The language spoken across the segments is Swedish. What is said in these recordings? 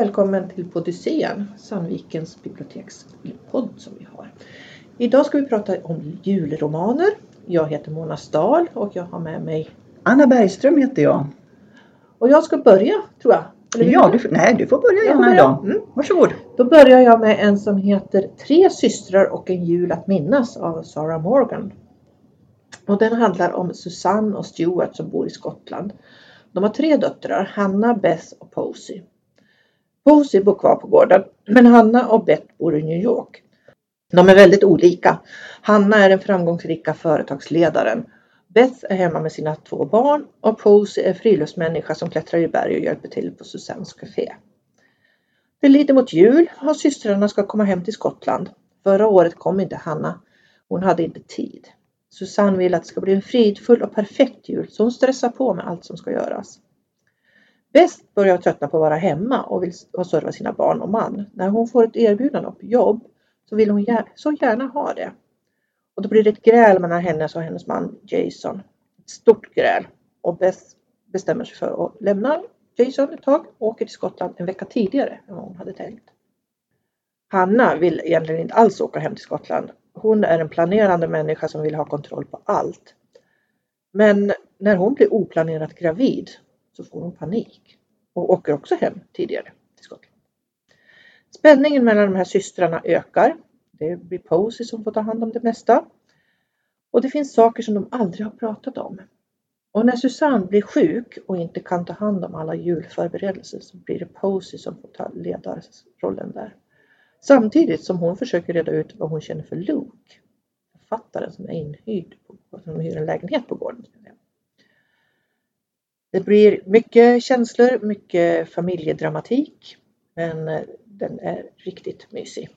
välkommen till Podyssén, Sandvikens bibliotekspodd som vi har. Idag ska vi prata om julromaner. Jag heter Mona Stahl och jag har med mig Anna Bergström heter jag. Och jag ska börja tror jag. Ja, du, nej du får börja gärna idag. Mm. Varsågod. Då börjar jag med en som heter Tre systrar och en jul att minnas av Sarah Morgan. Och den handlar om Susanne och Stuart som bor i Skottland. De har tre döttrar, Hanna, Beth och Posey. Posey bor kvar på gården, men Hanna och Beth bor i New York. De är väldigt olika. Hanna är den framgångsrika företagsledaren. Beth är hemma med sina två barn och Posey är friluftsmänniska som klättrar i berg och hjälper till på Susannes café. Det lider mot jul och systrarna ska komma hem till Skottland. Förra året kom inte Hanna. Hon hade inte tid. Susanne vill att det ska bli en fridfull och perfekt jul så hon stressar på med allt som ska göras. Bäst börjar tröttna på att vara hemma och vill serva sina barn och man. När hon får ett erbjudande om jobb så vill hon så gärna ha det. Och då blir det ett gräl mellan hennes och hennes man Jason. Ett stort gräl. Och Bess bestämmer sig för att lämna Jason ett tag och åker till Skottland en vecka tidigare än vad hon hade tänkt. Hanna vill egentligen inte alls åka hem till Skottland. Hon är en planerande människa som vill ha kontroll på allt. Men när hon blir oplanerat gravid så får hon panik och åker också hem tidigare till Skottland. Spänningen mellan de här systrarna ökar. Det blir Posey som får ta hand om det mesta. Och det finns saker som de aldrig har pratat om. Och när Susanne blir sjuk och inte kan ta hand om alla julförberedelser så blir det Posey som får ta ledarrollen där. Samtidigt som hon försöker reda ut vad hon känner för Luke, författaren som är inhyrd, som hyr en lägenhet på gården. Det blir mycket känslor, mycket familjedramatik, men eh, den är riktigt mysig.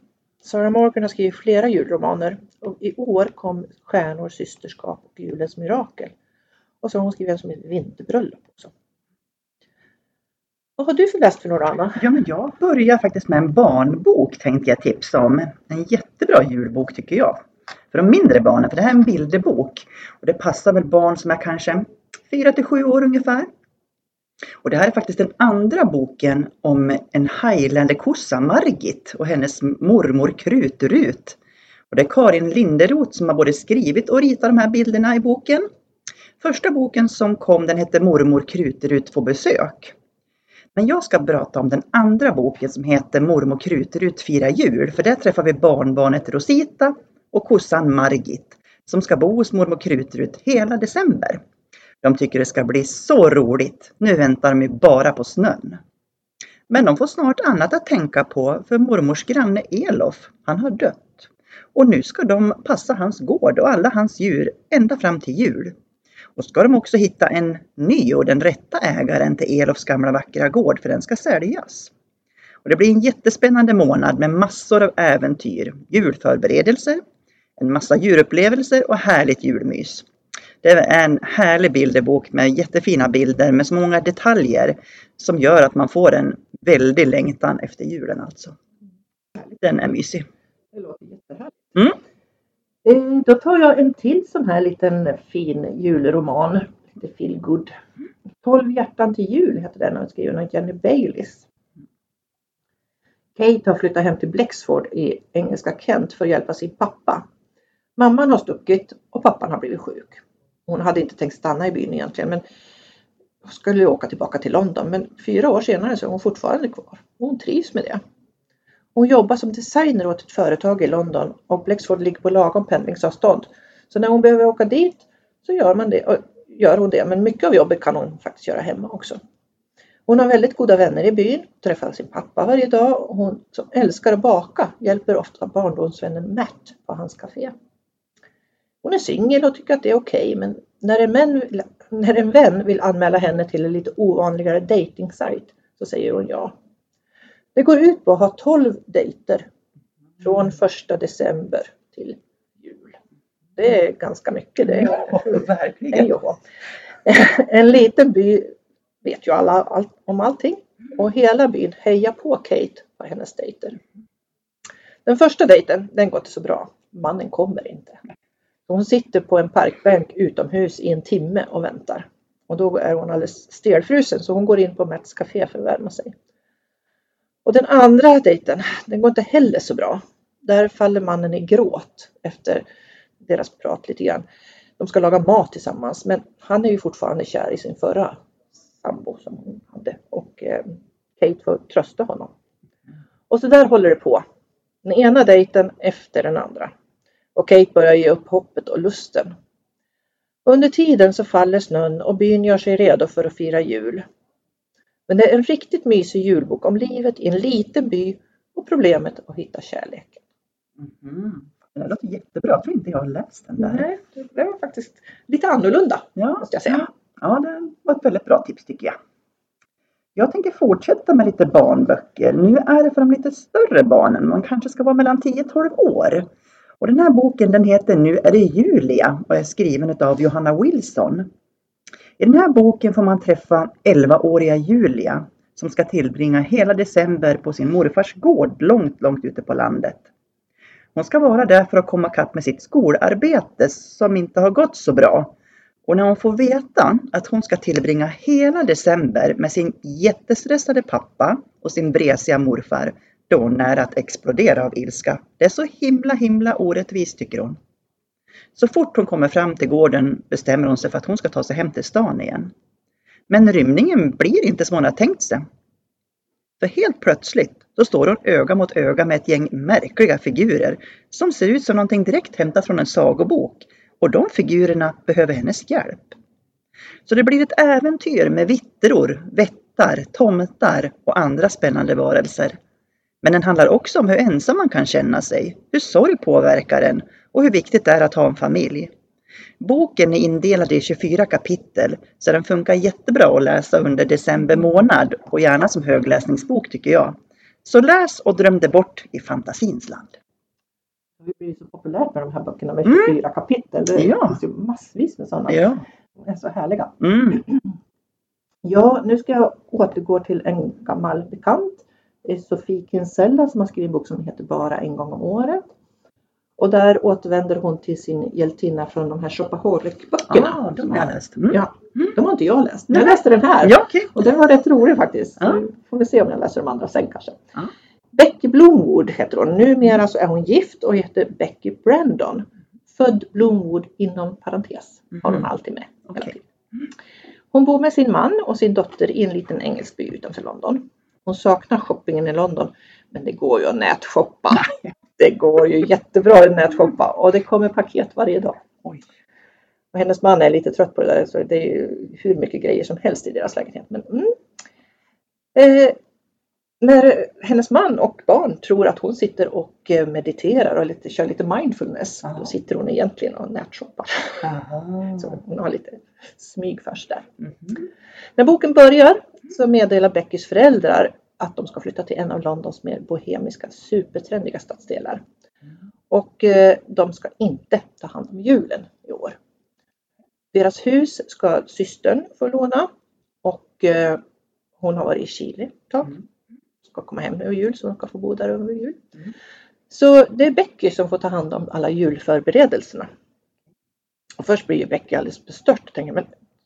Sarah Morgan har skrivit flera julromaner och i år kom Stjärnor, systerskap och Julens mirakel. Och så har hon skrivit en som heter Vinterbröllop också. Vad har du för läst för några Anna? Ja, men jag börjar faktiskt med en barnbok tänkte jag tipsa om. En jättebra julbok tycker jag. För de mindre barnen, för det här är en bilderbok. Och det passar väl barn som är kanske 4 till 7 år ungefär. Och det här är faktiskt den andra boken om en highlanderkossa, Margit, och hennes mormor Krutrut. Och det är Karin Linderoth som har både skrivit och ritat de här bilderna i boken. Första boken som kom den hette Mormor Krutrut får besök. Men jag ska prata om den andra boken som heter Mormor Krutrut firar jul, för där träffar vi barnbarnet Rosita och kossan Margit som ska bo hos mormor Krutrut hela december. De tycker det ska bli så roligt. Nu väntar de ju bara på snön. Men de får snart annat att tänka på för mormors granne Elof, han har dött. Och nu ska de passa hans gård och alla hans djur ända fram till jul. Och ska de också hitta en ny och den rätta ägaren till Elofs gamla vackra gård för den ska säljas. Och det blir en jättespännande månad med massor av äventyr, julförberedelser, en massa djurupplevelser och härligt julmys. Det är en härlig bilderbok med jättefina bilder med så många detaljer som gör att man får en väldig längtan efter julen alltså. Den är mysig. Det låter jättehärligt. Mm. Eh, då tar jag en till sån här liten fin julroman. Lite feel good. 12 hjärtan till jul heter den och skriven av Jenny Bayliss. Kate har flyttat hem till Blexford i engelska Kent för att hjälpa sin pappa. Mamman har stuckit och pappan har blivit sjuk. Hon hade inte tänkt stanna i byn egentligen men skulle åka tillbaka till London men fyra år senare så är hon fortfarande kvar. Hon trivs med det. Hon jobbar som designer åt ett företag i London och Blexford ligger på lagom pendlingsavstånd. Så när hon behöver åka dit så gör, man det, gör hon det. Men mycket av jobbet kan hon faktiskt göra hemma också. Hon har väldigt goda vänner i byn, träffar sin pappa varje dag och hon som älskar att baka hjälper ofta barndomsvännen Matt på hans café. Hon är singel och tycker att det är okej okay, men när en, vän, när en vän vill anmäla henne till en lite ovanligare dejtingsajt så säger hon ja. Det går ut på att ha 12 dejter från första december till jul. Det är ganska mycket det. Ja, verkligen. En liten by vet ju alla all, om allting och hela byn hejar på Kate på hennes dejter. Den första dejten, den går inte så bra. Mannen kommer inte. Hon sitter på en parkbänk utomhus i en timme och väntar. Och då är hon alldeles stelfrusen så hon går in på Mats café för att värma sig. Och den andra dejten, den går inte heller så bra. Där faller mannen i gråt efter deras prat lite grann. De ska laga mat tillsammans men han är ju fortfarande kär i sin förra sambo som hon hade och eh, Kate får trösta honom. Och så där håller det på. Den ena dejten efter den andra. Och Kate börjar ge upp hoppet och lusten. Under tiden så faller snön och byn gör sig redo för att fira jul. Men det är en riktigt mysig julbok om livet i en liten by och problemet att hitta kärleken. Mhm. Det låter jättebra. Jag tror inte jag har läst den där. Nej, det var faktiskt lite annorlunda Ja, måste jag säga. Ja, det var ett väldigt bra tips tycker jag. Jag tänker fortsätta med lite barnböcker. Nu är det för de lite större barnen. Man kanske ska vara mellan 10-12 år. Och den här boken den heter Nu är det Julia och är skriven av Johanna Wilson. I den här boken får man träffa 11-åriga Julia som ska tillbringa hela december på sin morfars gård långt, långt ute på landet. Hon ska vara där för att komma kapp med sitt skolarbete som inte har gått så bra. Och när hon får veta att hon ska tillbringa hela december med sin jättestressade pappa och sin bresiga morfar, då nära att explodera av ilska. Det är så himla himla orättvist tycker hon. Så fort hon kommer fram till gården bestämmer hon sig för att hon ska ta sig hem till stan igen. Men rymningen blir inte som hon har tänkt sig. För helt plötsligt då står hon öga mot öga med ett gäng märkliga figurer som ser ut som någonting direkt hämtat från en sagobok. Och de figurerna behöver hennes hjälp. Så det blir ett äventyr med vittror, vättar, tomtar och andra spännande varelser. Men den handlar också om hur ensam man kan känna sig, hur sorg påverkar en och hur viktigt det är att ha en familj. Boken är indelad i 24 kapitel så den funkar jättebra att läsa under december månad och gärna som högläsningsbok tycker jag. Så läs och dröm dig bort i fantasins land. Det blir så populärt med de här böckerna med Mm. 24 kapitel. Det Ja. finns ju massvis med sådana. Ja. De är så härliga. Mm. Ja, nu ska jag återgå till en gammal bekant. Det är Sofie Kinsella som har skrivit en bok som heter Bara en gång om året. Och där återvänder hon till sin hjältinna från de här Shopaholic-böckerna. Ah, de har jag läst. Mm. Ja, de har inte jag läst. Men jag läste den här. Ja, okej. Och den var rätt rolig faktiskt. Så får vi se om jag läser de andra sen kanske. Ja. Becky Blomwood heter hon. Numera så är hon gift och heter Becky Brandon. Född Blomwood inom parentes. Har hon Mhm. alltid med. tiden. Hon bor med sin man och sin dotter i en liten engelsk by utanför London. Hon saknar shoppingen i London. Men det går ju att nätshoppa. Det går ju jättebra att nätshoppa och det kommer paket varje dag. Oj. Och hennes man är lite trött på det där så det är ju hur mycket grejer som helst i deras lägenhet. Men, mm. eh, när hennes man och barn tror att hon sitter och eh, mediterar och lite, kör lite mindfulness. Ja. Då sitter hon egentligen och nätshoppar. Aha. Så hon har lite smyg först där. Mhm. När boken börjar så meddelar Beckys föräldrar att de ska flytta till en av Londons mer bohemiska supertrendiga stadsdelar. Och eh, de ska inte ta hand om julen i år. Deras hus ska systern få låna och eh, hon har varit i Chile ett tag. Mm. Ska komma hem över jul så hon ska få bo där över jul. Mm. Så det är Becky som får ta hand om alla julförberedelserna. Och först blir ju Becky alldeles bestört och tänker men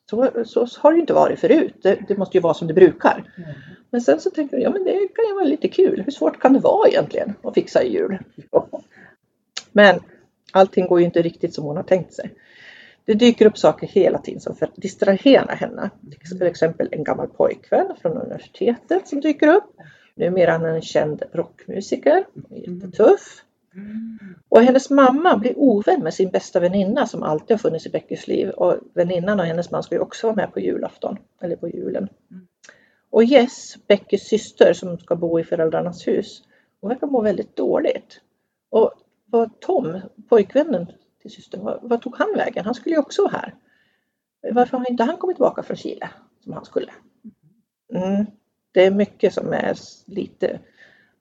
så, så har det ju inte varit förut. Det, det måste ju vara som det brukar. Mm. Men sen så tänker jag, ja men det kan ju vara lite kul. Hur svårt kan det vara egentligen att fixa jul? Men allting går ju inte riktigt som hon har tänkt sig. Det dyker upp saker hela tiden som för att distrahera henne. Till exempel en gammal pojkvän från universitetet som dyker upp. Numera är han en känd rockmusiker. Jättetuff. Och hennes mamma blir ovän med sin bästa väninna som alltid har funnits i Beckys liv. Och väninnan och hennes man ska ju också vara med på julafton. Eller på julen. Mm. Och Jess, Beckys syster som ska bo i föräldrarnas hus. Hon verkar må väldigt dåligt. Och vad Tom, pojkvännen till systern, vad, vad tog han vägen? Han skulle ju också vara här. Varför har inte han kommit tillbaka från Chile som han skulle? Mm. Det är mycket som är lite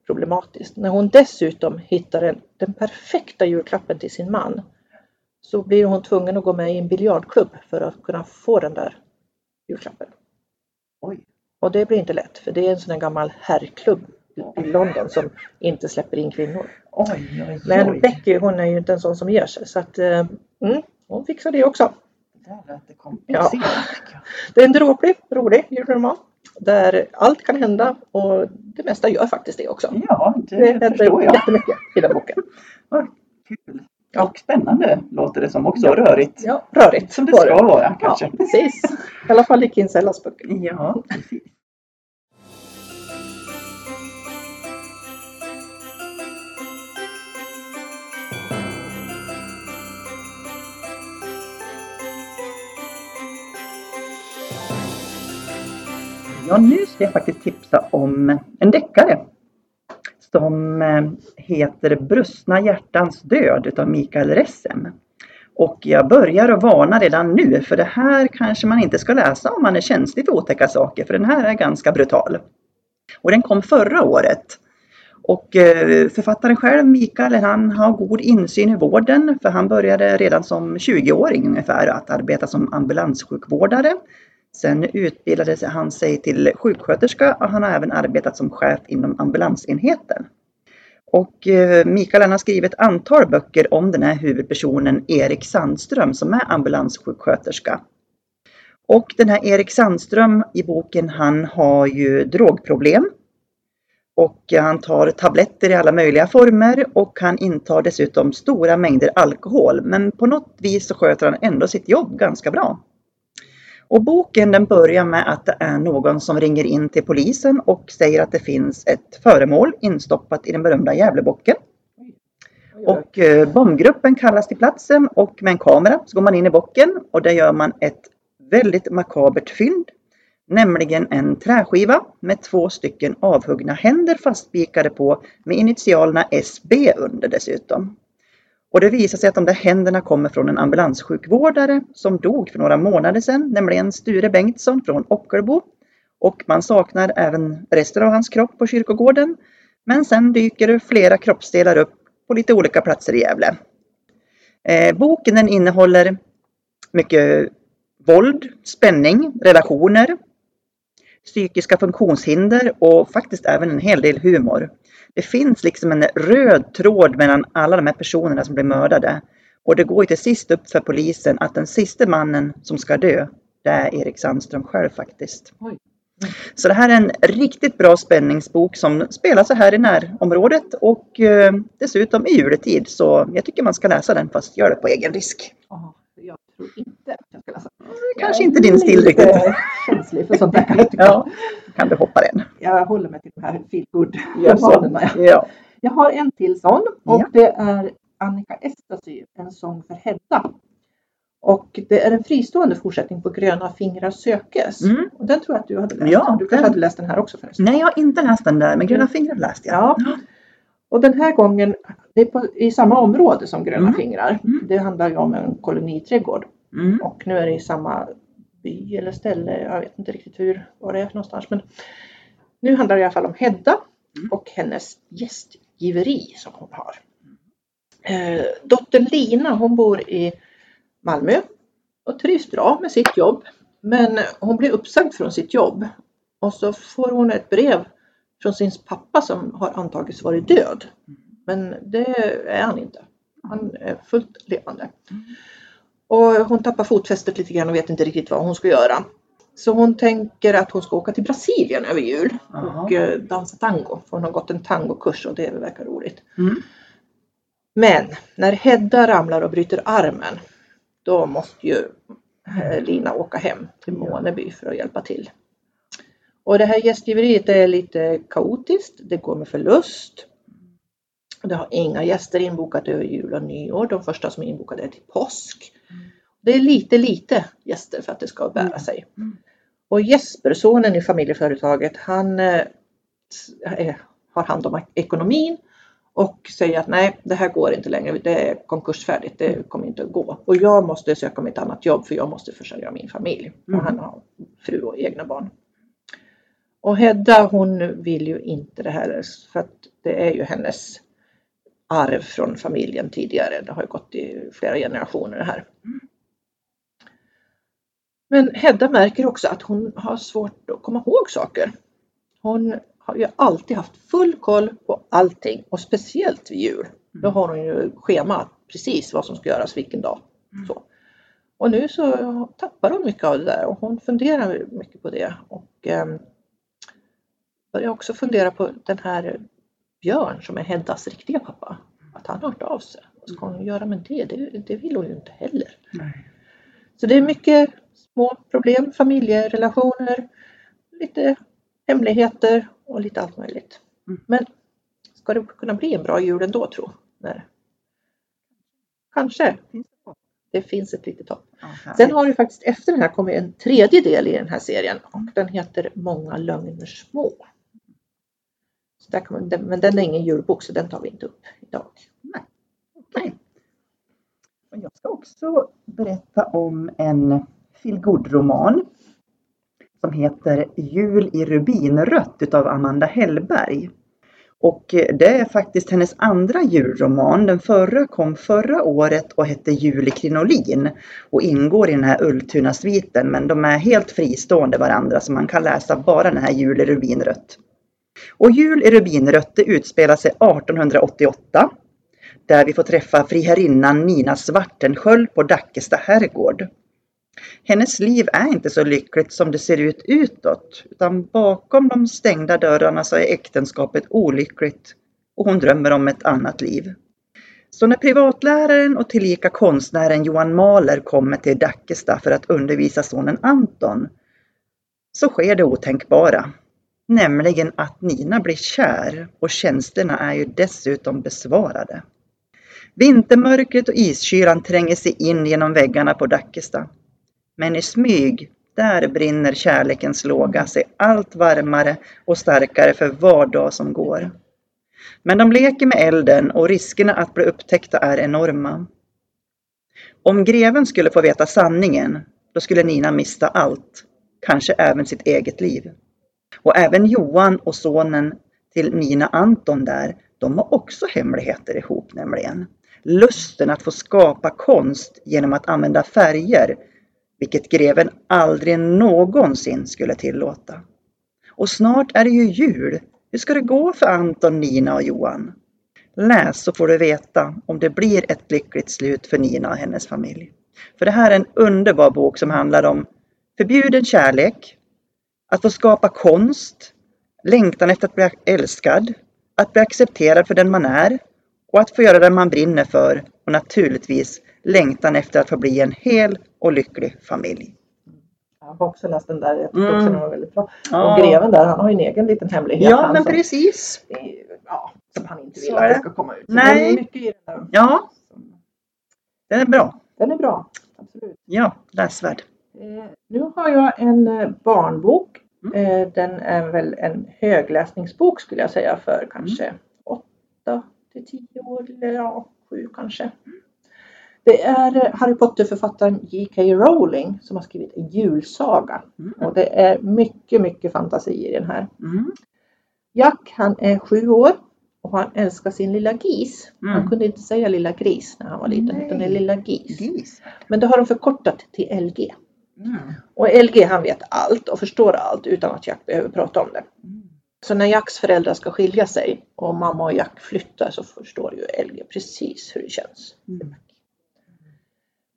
problematiskt. När hon dessutom hittar en, den perfekta julklappen till sin man så blir hon tvungen att gå med i en biljardklubb för att kunna få den där julklappen. Oj. Och det blir inte lätt för det är en sån här gammal herrklubb i London som inte släpper in kvinnor. Oj, oj, Men oj. Becky hon är ju inte en sån som ger sig så att eh, mm, hon fixar det också. Det där jag. Det är en dråplig, rolig julroman. Där allt kan hända och det mesta gör faktiskt det också. Ja, det, Det förstår jag. jättemycket i den boken. Vad kul. Ja. Och spännande låter det som också. Ja. Rörigt. Ja, rörigt. Som det ska vara kanske. Ja, precis. I alla fall i Kinsellas böcker. Ja, precis. Ja, nu ska jag faktiskt tipsa om en deckare som eh, heter Brustna hjärtans död utav Mikael Ressem. Och jag börjar att varna redan nu för det här kanske man inte ska läsa om man är känslig för otäcka saker för den här är ganska brutal. Och den kom förra året. Och eh, författaren själv, Mikael, han har god insyn i vården för han började redan som 20-åring ungefär att arbeta som ambulanssjukvårdare. Sen utbildade han sig till sjuksköterska och han har även arbetat som chef inom ambulansenheten. Och eh, Mikael han har skrivit ett antal böcker om den här huvudpersonen Erik Sandström som är ambulanssjuksköterska. Och den här Erik Sandström i boken han har ju drogproblem. Och eh, han tar tabletter i alla möjliga former och han intar dessutom stora mängder alkohol. Men på något vis så sköter han ändå sitt jobb ganska bra. Och boken den börjar med att det är någon som ringer in till polisen och säger att det finns ett föremål instoppat i den berömda Gävlebocken. Och eh, bombgruppen kallas till platsen och med en kamera så går man in i bocken och där gör man ett väldigt makabert fynd. Nämligen en träskiva med två stycken avhuggna händer fastspikade på med initialerna SB under dessutom. Och det visar sig att de där händerna kommer från en ambulanssjukvårdare som dog för några månader sedan, nämligen Sture Bengtsson från Ockelbo. Och man saknar även resten av hans kropp på kyrkogården. Men sen dyker flera kroppsdelar upp på lite olika platser i Gävle. Eh, boken den innehåller mycket våld, spänning, relationer, psykiska funktionshinder och faktiskt även en hel del humor. Det finns liksom en röd tråd mellan alla de här personerna som blir mördade. Och det går ju till sist upp för polisen att den sista mannen som ska dö, det är Erik Sandström själv faktiskt. Oj. Så det här är en riktigt bra spänningsbok som spelar här i närområdet och eh, dessutom i juletid. Så jag tycker man ska läsa den fast gör det på egen risk. Ja, jag tror inte att jag ska läsa. Kanske inte din stil riktigt. Jag är känslig för sånt där. Ja, kan du hoppa den. Jag håller mig till de här feelgood Gör så. romanerna. Ja. Jag har en till sån och Ja. det är Annika Estasy, En sång för Hedda. Och det är en fristående fortsättning på Gröna fingrar sökes. Mm. Och den tror jag att du hade läst. Ja, du kanske den- hade läst den här också förresten. Nej, jag har inte läst den där, men Gröna fingrar läste jag. Ja. Och den här gången, det är på, i samma område som Gröna Mm. fingrar. Mm. Det handlar ju om en koloniträdgård. Mm. Och nu är det i samma by eller ställe. Jag vet inte riktigt hur, var det är för någonstans. Men nu handlar det i alla fall om Hedda Mm. och hennes gästgiveri som hon har. Eh, dottern Lina hon bor i Malmö och trivs bra med sitt jobb. Men hon blir uppsagd från sitt jobb och så får hon ett brev från sin pappa som har antagits varit död. Men det är han inte. Han är fullt levande. Och hon tappar fotfästet lite grann och vet inte riktigt vad hon ska göra. Så hon tänker att hon ska åka till Brasilien över jul och eh, dansa tango. För hon har gått en tangokurs och det verkar roligt. Mm. Men när Hedda ramlar och bryter armen då måste ju eh, Lina åka hem till Måneby för att hjälpa till. Och det här gästgiveriet är lite kaotiskt. Det går med förlust. Det har inga gäster inbokat över jul och nyår. De första som är inbokade är till påsk. Det är lite lite gäster för att det ska bära sig. Mm. Och Jesper, sonen i familjeföretaget, han eh, eh, har hand om ekonomin och säger att nej, det här går inte längre. Det är konkursfärdigt. Det kommer inte att gå. Och jag måste söka mig ett annat jobb för jag måste försörja min familj. Mm. Och han har fru och egna barn. Och Hedda hon vill ju inte det här för att det är ju hennes arv från familjen tidigare. Det har ju gått i flera generationer det här. Men Hedda märker också att hon har svårt att komma ihåg saker. Hon har ju alltid haft full koll på allting och speciellt vid jul. Då har hon ju schema precis vad som ska göras vilken dag. Så. Och nu så tappar hon mycket av det där och hon funderar mycket på det. Och, ehm, börjar också fundera på den här Björn som är Heddas riktiga pappa. Att han har hört av sig. Vad ska hon göra med det? Det, det vill hon ju inte heller. Nej. Så det är mycket små problem, familjerelationer, lite hemligheter och lite allt möjligt. Mm. Men ska det kunna bli en bra jul ändå tro? Nej. Kanske. Det finns ett litet hopp. Härligt. Sen har det faktiskt efter den här kommit en tredje del i den här serien och den heter Många lögner små. Så där man, men den är ingen julbok så den tar vi inte upp idag. Okej. Och jag ska också berätta om en feelgood-roman som heter Jul i rubinrött utav Amanda Hellberg. Och eh, det är faktiskt hennes andra julroman. Den förra kom förra året och hette Jul i krinolin och ingår i den här Ultuna-sviten men de är helt fristående varandra så man kan läsa bara den här Jul i rubinrött. Och Jul i rubinrött det utspelar sig 1888 där vi får träffa friherrinnan Nina Svartensköld på Dackesta herrgård. Hennes liv är inte så lyckligt som det ser ut utåt, utan bakom de stängda dörrarna så är äktenskapet olyckligt och hon drömmer om ett annat liv. Så när privatläraren och tillika konstnären Johan Mahler kommer till Dackesta för att undervisa sonen Anton så sker det otänkbara. Nämligen att Nina blir kär och känslorna är ju dessutom besvarade. Vintermörkret och iskylan tränger sig in genom väggarna på Dackesta. Men i smyg, där brinner kärlekens låga sig allt varmare och starkare för var dag som går. Men de leker med elden och riskerna att bli upptäckta är enorma. Om greven skulle få veta sanningen, då skulle Nina mista allt, kanske även sitt eget liv. Och även Johan och sonen till Nina Anton där, de har också hemligheter ihop nämligen. Lusten att få skapa konst genom att använda färger, vilket greven aldrig någonsin skulle tillåta. Och snart är det ju jul. Hur ska det gå för Anton, Nina och Johan? Läs så får du veta om det blir ett lyckligt slut för Nina och hennes familj. För det här är en underbar bok som handlar om förbjuden kärlek, att få skapa konst, längtan efter att bli älskad, att bli accepterad för den man är och att få göra det man brinner för och naturligtvis längtan efter att få bli en hel och lycklig familj. Jag har också läst den där, jag tyckte Mm. också den var väldigt bra. Och greven där, han har ju en egen liten hemlighet. Ja, men som- precis. Ja, som han inte vill att det ska komma ut. Så Nej. Mycket i den där. Ja, den är bra. Den är bra. Absolut. Ja, läsvärd. Eh, nu har jag en eh, barnbok. Mm. Eh, den är väl en högläsningsbok skulle jag säga för kanske 8 till 10 år, eller ja, 7 kanske. Det är eh, Harry Potter-författaren J.K. Rowling som har skrivit en julsaga. Mm. Och det är mycket, mycket fantasi i den här. Mm. Jack han är sju år och han älskar sin lilla gis. Mm. Han kunde inte säga lilla gris när han var liten Nej. utan det är lilla gis. Gis. Men det har de förkortat till LG. Mm. Och LG han vet allt och förstår allt utan att Jack behöver prata om det. Mm. Så när Jacks föräldrar ska skilja sig och mamma och Jack flyttar så förstår ju LG precis hur det känns.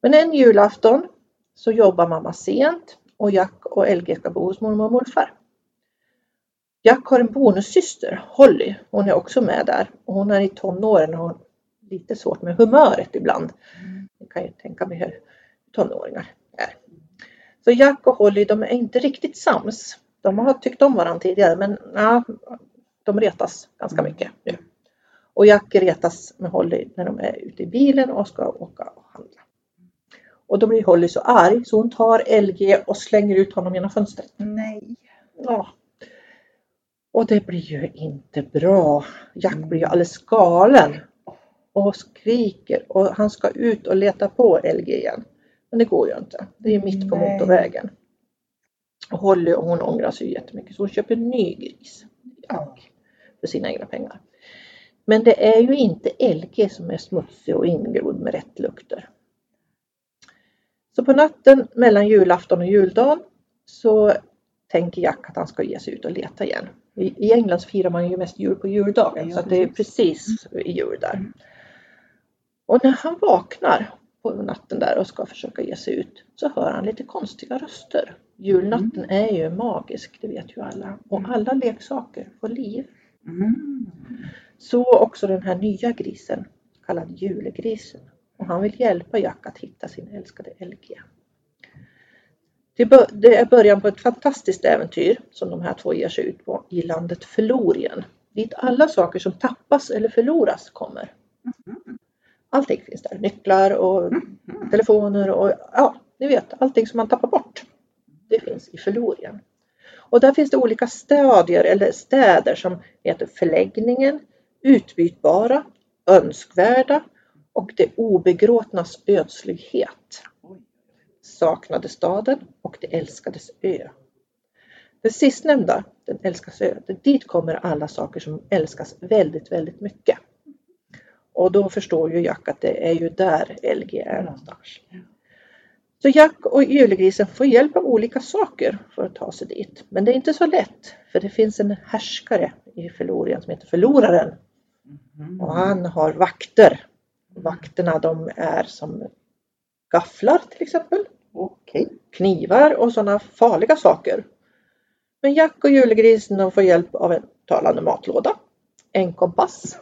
Men en julafton så jobbar mamma sent och Jack och LG ska bo hos mormor och morfar. Jack har en bonussyster, Holly. Hon är också med där och hon är i tonåren och har lite svårt med humöret ibland. Ni kan ju tänka mig hur tonåringar är. Så Jack och Holly de är inte riktigt sams. De har tyckt om varandra tidigare men ja, de retas ganska mycket nu. Och Jack retas med Holly när de är ute i bilen och ska åka och då blir Holly så arg så hon tar LG och slänger ut honom genom fönstret. Nej. Ja. Och det blir ju inte bra. Jack blir ju alldeles galen. Och skriker och han ska ut och leta på LG igen. Men det går ju inte. Det är mitt på Nej. motorvägen. Och Holly och hon ångrar sig jättemycket så hon köper en ny gris. Jack. För sina egna pengar. Men det är ju inte LG som är smutsig och ingrodd med rätt lukter. Så på natten mellan julafton och juldagen så tänker Jack att han ska ge sig ut och leta igen. I, i England så firar man ju mest jul på juldagen Ja, så det är precis. precis i jul där. Och när han vaknar på natten där och ska försöka ge sig ut så hör han lite konstiga röster. Julnatten är ju magisk, det vet ju alla. Och alla leksaker får liv. Mm. Så också den här nya grisen, kallad julegrisen. Och han vill hjälpa Jack att hitta sin älskade LG. Det är början på ett fantastiskt äventyr som de här två ger sig ut på i landet Förlorien. Dit alla saker som tappas eller förloras kommer. Allting finns där. Nycklar och telefoner och ja, ni vet allting som man tappar bort. Det finns i Förlorien. Och där finns det olika stadier eller städer som heter förläggningen, utbytbara, önskvärda och det obegråtnas ödslighet. Saknade staden och det älskades ö. Det sistnämnda, den älskas ö, det- dit kommer alla saker som älskas väldigt, väldigt mycket. Och då förstår ju Jack att det är ju där LG är någonstans. Så Jack och julegrisen får hjälp av olika saker för att ta sig dit. Men det är inte så lätt, för det finns en härskare i Förlorien som heter Förloraren. Mm. Och han har vakter. Vakterna de är som gafflar till exempel, Okej. knivar och sådana farliga saker. Men Jack och julegrisen de får hjälp av en talande matlåda, en kompass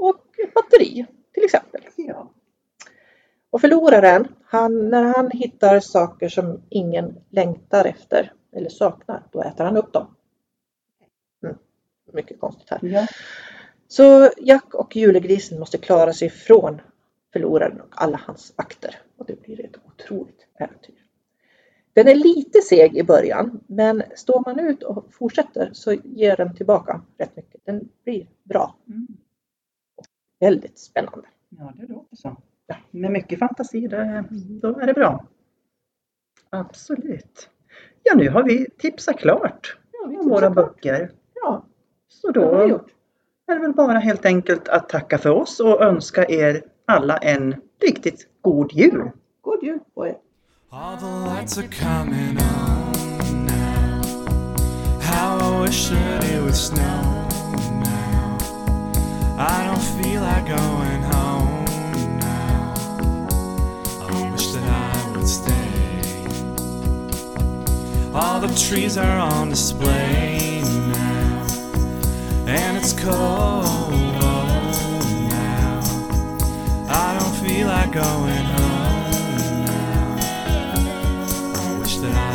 och ett batteri till exempel. Ja. Och förloraren, han, när han hittar saker som ingen längtar efter eller saknar, då äter han upp dem. Mm. Mycket konstigt här. Ja. Så Jack och julegrisen måste klara sig från förloraren och alla hans vakter. Och det blir ett otroligt äventyr. Den är lite seg i början, men står man ut och fortsätter så ger den tillbaka rätt mycket. Den blir bra. Mm. Väldigt spännande. Ja, det låter så. Ja, med mycket fantasi, det, då är det bra. Absolut. Ja, nu har vi tipsat klart Ja, vi om våra klart. böcker. Ja, Så det då gjort. är det väl bara helt enkelt att tacka för oss och önska er alla en riktigt god jul. God jul på er! All the lights are coming on now. How I wish that it would snow now. I don't feel like going home now. I wish that I would stay. All the trees are on display now. And it's cold feel like going home. now. I wish that I